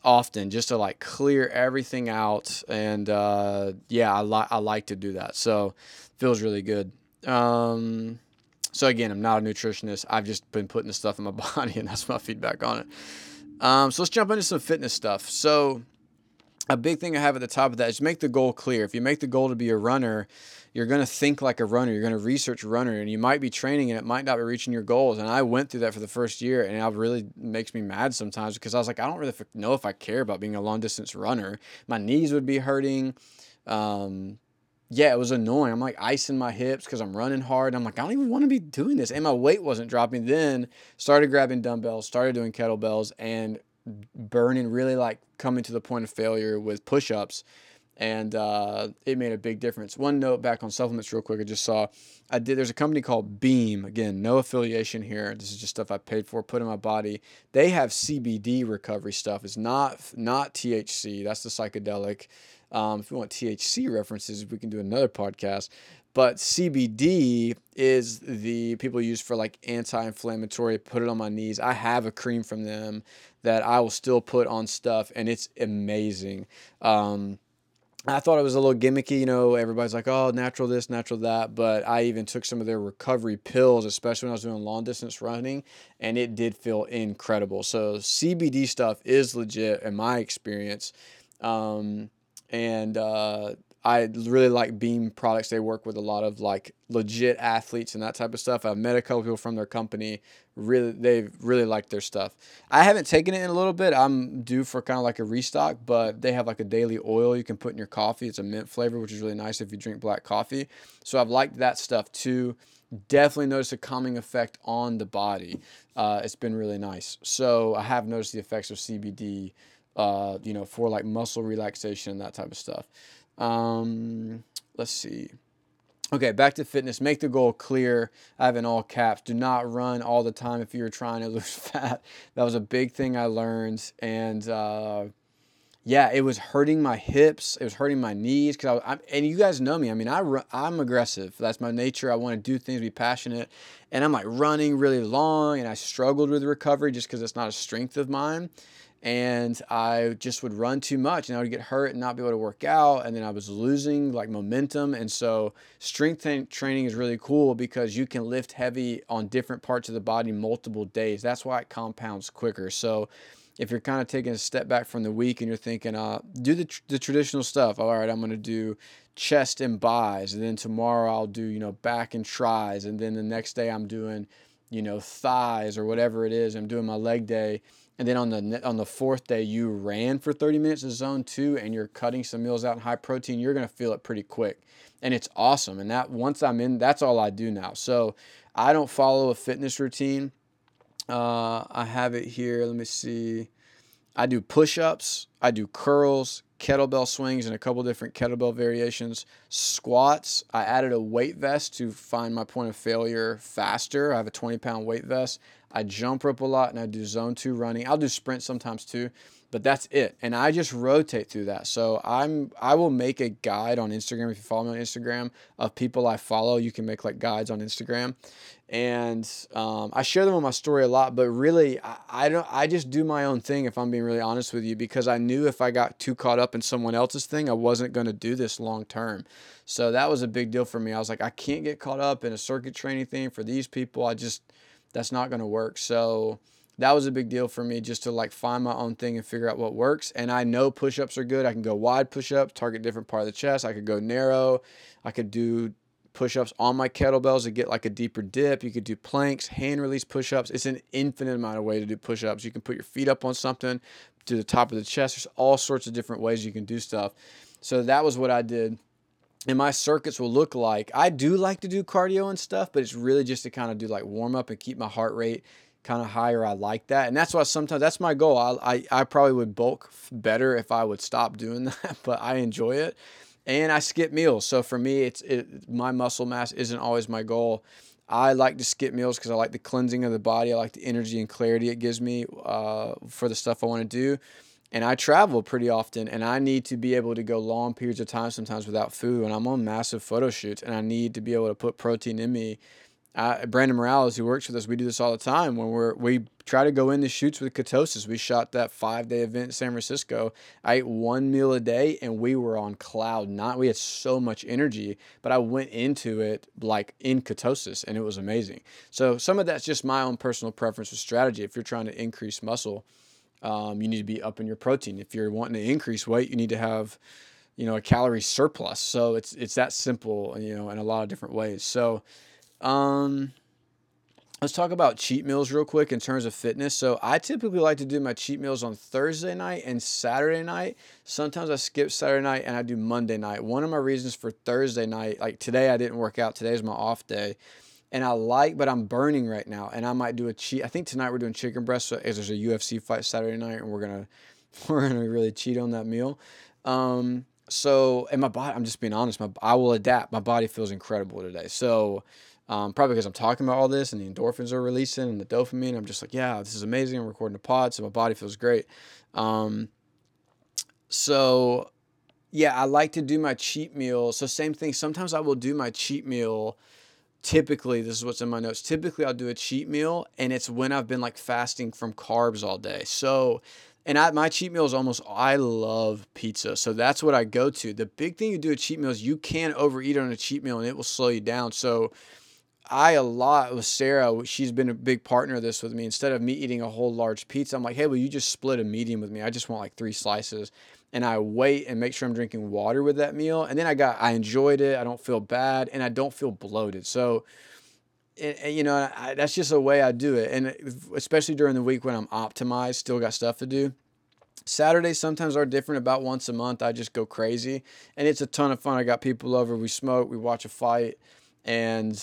often just to like clear everything out. And, uh, yeah, I like, I like to do that. So feels really good. Um, so again, I'm not a nutritionist. I've just been putting the stuff in my body and that's my feedback on it. Um, so let's jump into some fitness stuff. So, a big thing I have at the top of that is make the goal clear. If you make the goal to be a runner, you're going to think like a runner. You're going to research runner, and you might be training, and it might not be reaching your goals. And I went through that for the first year, and it really makes me mad sometimes because I was like, I don't really know if I care about being a long distance runner. My knees would be hurting. Um, yeah, it was annoying. I'm like icing my hips because I'm running hard. I'm like, I don't even want to be doing this. And my weight wasn't dropping. Then started grabbing dumbbells, started doing kettlebells, and burning really like coming to the point of failure with push-ups and uh, it made a big difference. One note back on supplements real quick i just saw i did there's a company called beam. Again no affiliation here. This is just stuff i paid for put in my body. They have cbd recovery stuff. It's not not thc that's the psychedelic. Um, if you want thc references we can do another podcast. But CBD is the people use for like anti-inflammatory. Put it on my knees. I have a cream from them that I will still put on stuff, and it's amazing. Um, I thought it was a little gimmicky, you know. Everybody's like, "Oh, natural this, natural that," but I even took some of their recovery pills, especially when I was doing long distance running, and it did feel incredible. So CBD stuff is legit in my experience. Um, and uh, I really like Beam products. They work with a lot of like legit athletes and that type of stuff. I've met a couple people from their company. Really, they've really like their stuff. I haven't taken it in a little bit. I'm due for kind of like a restock, but they have like a daily oil you can put in your coffee. It's a mint flavor, which is really nice if you drink black coffee. So I've liked that stuff too. definitely noticed a calming effect on the body. Uh, it's been really nice. So I have noticed the effects of CBD, uh, you know, for like muscle relaxation and that type of stuff. Um, let's see. Okay, back to fitness. Make the goal clear. I have in all caps. Do not run all the time if you're trying to lose fat. That was a big thing I learned. And uh, yeah, it was hurting my hips. It was hurting my knees. Cause I, I and you guys know me. I mean, I run, I'm aggressive. That's my nature. I want to do things, be passionate. And I'm like running really long. And I struggled with recovery just because it's not a strength of mine and I just would run too much and I would get hurt and not be able to work out and then I was losing like momentum and so strength training is really cool because you can lift heavy on different parts of the body multiple days. That's why it compounds quicker. So if you're kind of taking a step back from the week and you're thinking uh, do the, tr- the traditional stuff all right I'm going to do chest and bis and then tomorrow I'll do you know back and tris and then the next day I'm doing you know thighs or whatever it is I'm doing my leg day and then on the on the fourth day you ran for 30 minutes in zone two and you're cutting some meals out in high protein you're going to feel it pretty quick. And it's awesome. And that once i'm in that's all i do now. So i don't follow a fitness routine. Uh, i have it here. Let me see. I do push-ups. I do curls kettlebell swings and a couple different kettlebell variations. Squats i added a weight vest to find my point of failure faster. I have a 20 pound weight vest I jump rope a lot and I do zone two running. I'll do sprint sometimes too, but that's it. And I just rotate through that. So I'm I will make a guide on Instagram if you follow me on Instagram of people I follow. You can make like guides on Instagram, and um, I share them on my story a lot. But really, I, I don't. I just do my own thing if I'm being really honest with you because I knew if I got too caught up in someone else's thing, I wasn't going to do this long term. So that was a big deal for me. I was like, I can't get caught up in a circuit training thing for these people. I just that's not going to work. So that was a big deal for me just to like find my own thing and figure out what works. And I know push ups are good. I can go wide push ups, target different part of the chest. I could go narrow. I could do push ups on my kettlebells to get like a deeper dip. You could do planks, hand release push ups. It's an infinite amount of way to do push ups. You can put your feet up on something to the top of the chest. There's all sorts of different ways you can do stuff. So that was what I did and my circuits will look like I do like to do cardio and stuff, but it's really just to kind of do like warm up and keep my heart rate kind of higher. I like that, and that's why sometimes that's my goal. I, I I probably would bulk better if I would stop doing that, but I enjoy it, and I skip meals. So for me, it's it my muscle mass isn't always my goal. I like to skip meals because I like the cleansing of the body. I like the energy and clarity it gives me uh, for the stuff I want to do and I travel pretty often and I need to be able to go long periods of time sometimes without food and I'm on massive photo shoots and I need to be able to put protein in me. Brandon Morales, who works with us, we do this all the time when we're we try to go into shoots with ketosis. We shot that five day event in San Francisco. I ate one meal a day and we were on cloud nine. We had so much energy, but I went into it like in ketosis and it was amazing. So some of that's just my own personal preference or strategy. If you're trying to increase muscle, um, you need to be up in your protein. If you're wanting to increase weight, you need to have, you know, a calorie surplus. So it's it's that simple, you know, in a lot of different ways. So, um, let's talk about cheat meals real quick in terms of fitness. So I typically like to do my cheat meals on Thursday night and Saturday night. Sometimes I skip Saturday night and I do Monday night. One of my reasons for Thursday night, like today I didn't work out. Today is my off day and I like, but I'm burning right now, and I might do a cheat. I think tonight we're doing chicken breast, so there's a UFC fight Saturday night, and we're gonna we're gonna really cheat on that meal. Um, so, and my body, I'm just being honest, my I will adapt. My body feels incredible today. So, um, probably because I'm talking about all this and the endorphins are releasing and the dopamine. I'm just like, yeah, this is amazing. I'm recording a pod, so my body feels great. Um, so, yeah, I like to do my cheat meal. So, same thing. Sometimes I will do my cheat meal typically this is what's in my notes typically i'll do a cheat meal and it's when i've been like fasting from carbs all day. So and I, my cheat meal is almost i love pizza so that's what i go to. The big thing you do a cheat meal is you can overeat on a cheat meal and it will slow you down. So i a lot with sarah she's been a big partner of this with me. Instead of me eating a whole large pizza i'm like hey will you just split a medium with me? I just want like three slices and I wait and make sure I'm drinking water with that meal. And then I got, I enjoyed it. I don't feel bad and I don't feel bloated. So, you know, I, that's just a way I do it. And especially during the week when I'm optimized, still got stuff to do. Saturdays sometimes are different. About once a month, I just go crazy, and it's a ton of fun. I got people over. We smoke. We watch a fight, and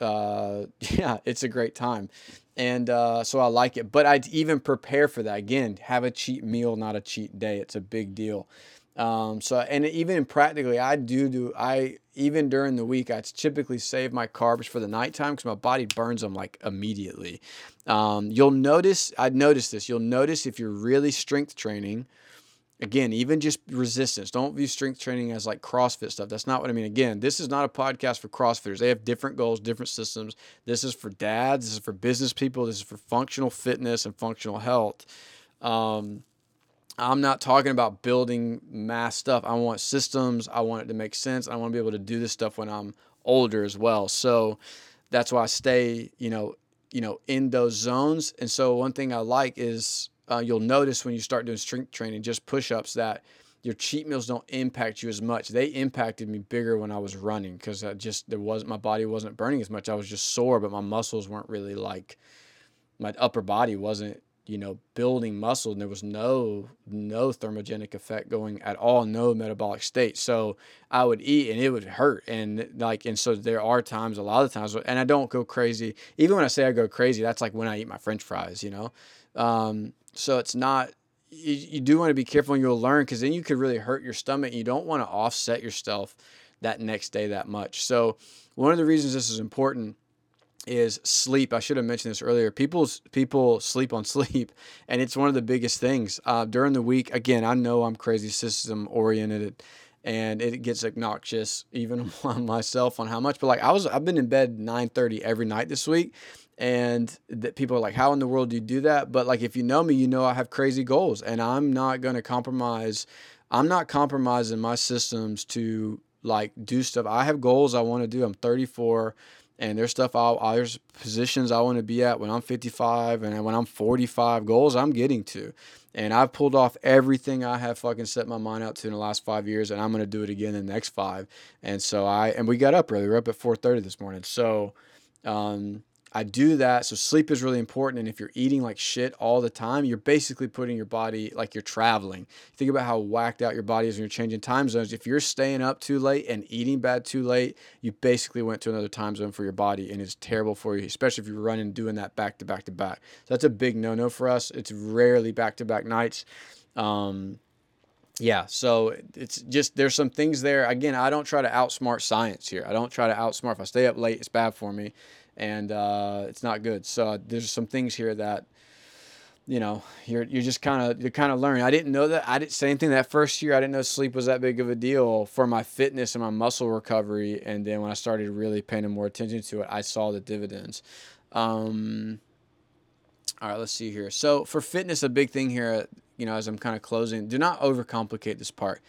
uh, yeah, it's a great time. And uh, so I like it. But I'd even prepare for that. Again, have a cheat meal, not a cheat day. It's a big deal. Um, so and even practically, I do do I even during the week I typically save my carbs for the nighttime because my body burns them like immediately. Um, you'll notice I'd noticed this. You'll notice if you're really strength training again, even just resistance. Don't view strength training as like CrossFit stuff. That's not what I mean. Again, this is not a podcast for CrossFitters. They have different goals, different systems. This is for dads. This is for business people. This is for functional fitness and functional health. Um, I'm not talking about building mass stuff. I want systems. I want it to make sense. I want to be able to do this stuff when I'm older as well. So that's why I stay, you know, you know, in those zones. And so one thing I like is uh, you'll notice when you start doing strength training, just push ups, that your cheat meals don't impact you as much. They impacted me bigger when I was running because I just there wasn't my body wasn't burning as much. I was just sore, but my muscles weren't really like my upper body wasn't you know building muscle and there was no no thermogenic effect going at all no metabolic state so i would eat and it would hurt and like and so there are times a lot of times and i don't go crazy even when i say i go crazy that's like when i eat my french fries you know um, so it's not, you, you do want to be careful and you'll learn because then you could really hurt your stomach. You don't want to offset yourself that next day that much. So, one of the reasons this is important is sleep. I should have mentioned this earlier. People's people sleep on sleep, and it's one of the biggest things uh, during the week. Again, I know I'm crazy system oriented, and it gets obnoxious even on myself on how much. But like I was, I've been in bed 9:30 every night this week, and that people are like how in the world do you do that? But like if you know me you know i have crazy goals and i'm not going to compromise i'm not compromising my systems to like do stuff. I have goals i want to do. I'm 34 and there's stuff I'll, there's positions i want to be at when i'm 55 and when i'm 45 goals i'm getting to. And i've pulled off everything i have fucking set my mind out to in the last five years and i'm going to do it again in the next five. And so i and we got up early. We're up at 4.30 this morning. So um, I do that. So sleep is really important. And if you're eating like shit all the time, you're basically putting your body like you're traveling. Think about how whacked out your body is when you're changing time zones. If you're staying up too late and eating bad too late, you basically went to another time zone for your body and it's terrible for you, especially if you're running doing that back to back to back. So that's a big no no for us. It's rarely back to back nights. Um, yeah, so it's just there's some things there. Again, I don't try to outsmart science here. I don't try to outsmart. If I stay up late, it's bad for me and uh, it's not good. So there's some things here that you know you're you're just kind of you're kind of learning. I didn't know that. I didn't say anything that first year. I didn't know sleep was that big of a deal for my fitness and my muscle recovery. And then when I started really paying more attention to it, I saw the dividends. Um, all right, let's see here. So for fitness, a big thing here, you know, as I'm kind of closing, do not overcomplicate this part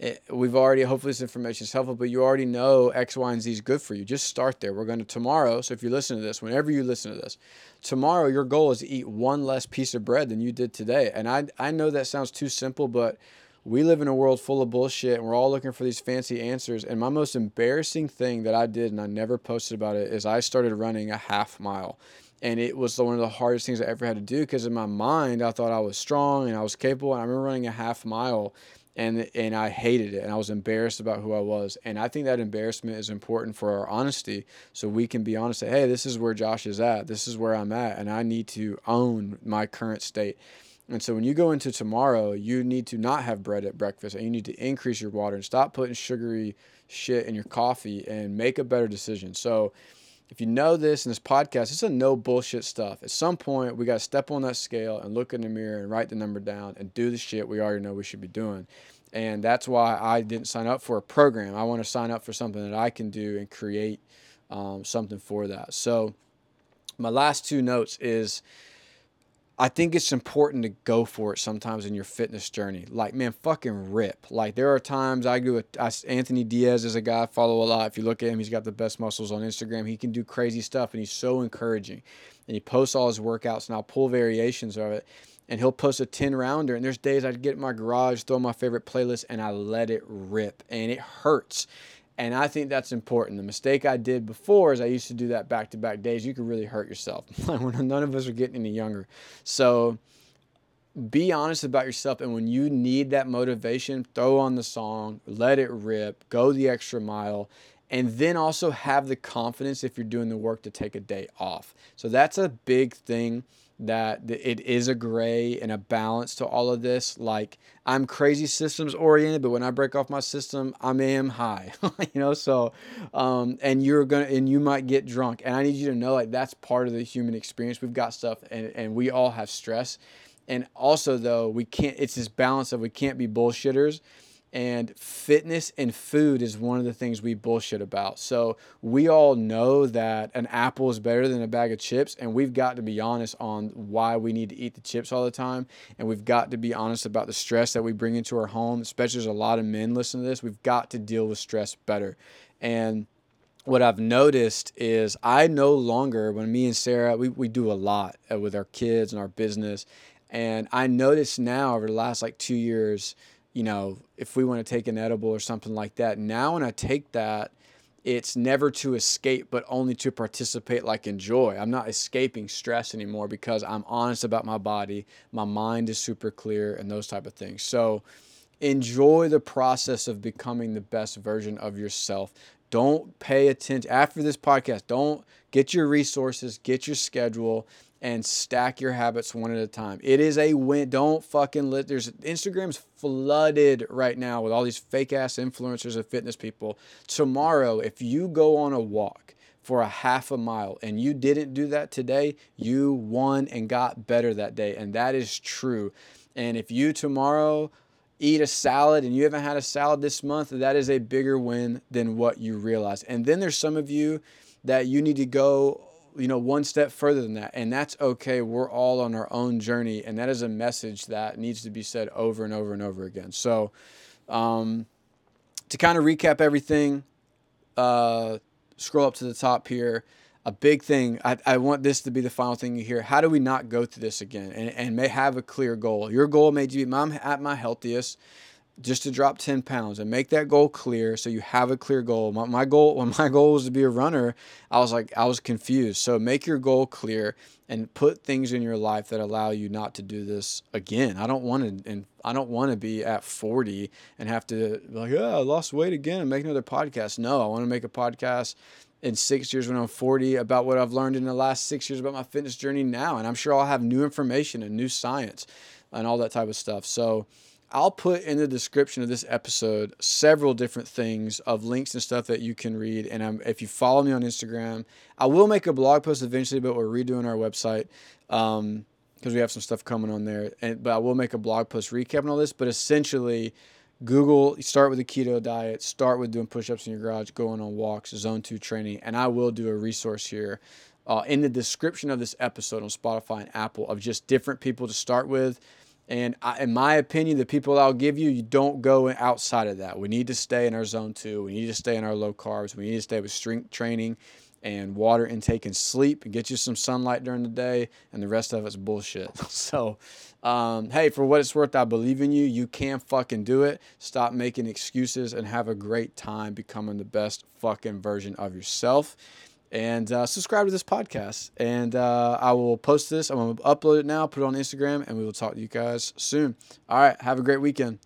it, we've already hopefully this information is helpful but you already know x y and z is good for you. Just start there. We're going to tomorrow so if you listen to this whenever you listen to this tomorrow your goal is to eat one less piece of bread than you did today. And i i know that sounds too simple but we live in a world full of bullshit and we're all looking for these fancy answers. And my most embarrassing thing that i did and i never posted about it is i started running a half mile. And it was one of the hardest things i ever had to do because in my mind i thought i was strong and i was capable. And i remember running a half mile and and I hated it and I was embarrassed about who I was and I think that embarrassment is important for our honesty so we can be honest say hey this is where Josh is at. This is where I'm at and I need to own my current state. And so when you go into tomorrow you need to not have bread at breakfast and you need to increase your water and stop putting sugary shit in your coffee and make a better decision. So if you know this in this podcast, it's a no bullshit stuff. At some point, we got to step on that scale and look in the mirror and write the number down and do the shit we already know we should be doing. And that's why I didn't sign up for a program. I want to sign up for something that I can do and create um, something for that. So, my last two notes is I think it's important to go for it sometimes in your fitness journey. Like, man, fucking rip. Like, there are times I do it. Anthony Diaz is a guy I follow a lot. If you look at him, he's got the best muscles on Instagram. He can do crazy stuff, and he's so encouraging. And he posts all his workouts, and I'll pull variations of it. And he'll post a 10 rounder. And there's days I'd get in my garage, throw my favorite playlist, and I let it rip. And it hurts. And I think that's important. The mistake I did before is I used to do that back to back days. You could really hurt yourself. None of us are getting any younger. So be honest about yourself. And when you need that motivation, throw on the song, let it rip, go the extra mile. and then also have the confidence if you're doing the work to take a day off. So that's a big thing that it is a gray and a balance to all of this. Like I'm crazy systems oriented, but when I break off my system, I am am high, you know. So, um, and you're gonna and you might get drunk, and I need you to know like that's part of the human experience. We've got stuff, and and we all have stress, and also though we can't. It's this balance of we can't be bullshitters and fitness and food is one of the things we bullshit about. So we all know that an apple is better than a bag of chips, and we've got to be honest on why we need to eat the chips all the time. And we've got to be honest about the stress that we bring into our home, especially as a lot of men listen to this. We've got to deal with stress better. And what I've noticed is I no longer, when me and Sarah, we, we do a lot uh, with our kids and our business. And I notice now over the last like two years, you know, if we want to take an edible or something like that. Now, when I take that, it's never to escape, but only to participate, like enjoy. I'm not escaping stress anymore because I'm honest about my body. My mind is super clear and those type of things. So, enjoy the process of becoming the best version of yourself. Don't pay attention after this podcast. Don't get your resources, get your schedule, and stack your habits one at a time. It is a win. Don't fucking let there's Instagram's flooded right now with all these fake ass influencers and fitness people. Tomorrow, if you go on a walk for a half a mile and you didn't do that today, you won and got better that day. And that is true. And if you tomorrow eat a salad and you haven't had a salad this month, that is a bigger win than what you realize. And then there's some of you that you need to go you know one step further than that and that's okay. We're all on our own journey and that is a message that needs to be said over and over and over again. So um, to kind of recap everything uh, scroll up to the top here. A big thing I, I want this to be the final thing you hear. How do we not go through this again? And, and may have a clear goal. Your goal may be i'm at my healthiest just to drop 10 pounds and make that goal clear so you have a clear goal. My, my goal, when my goal was to be a runner, I was like, I was confused. So make your goal clear and put things in your life that allow you not to do this again. I don't want to, and I don't want to be at 40 and have to like, yeah, I lost weight again and make another podcast. No, I want to make a podcast in six years when I'm 40 about what I've learned in the last six years about my fitness journey now. And I'm sure I'll have new information and new science and all that type of stuff. So, I'll put in the description of this episode several different things of links and stuff that you can read. And I'm, if you follow me on Instagram, I will make a blog post eventually, but we're redoing our website because um, we have some stuff coming on there. And but I will make a blog post recapping all this. But essentially, Google start with the keto diet, start with doing push-ups in your garage, going on walks, zone two training, and I will do a resource here uh, in the description of this episode on Spotify and Apple of just different people to start with and I, in my opinion, the people I'll give you, you don't go outside of that. We need to stay in our zone two. We need to stay in our low carbs. We need to stay with strength training and water intake and sleep and get you some sunlight during the day. And the rest of it's bullshit. so, um, hey, for what it's worth, I believe in you. You can fucking do it. Stop making excuses and have a great time becoming the best fucking version of yourself and uh, subscribe to this podcast. And uh, I will post this. I'm going to upload it now, put it on Instagram, and we will talk to you guys soon. All right. Have a great weekend.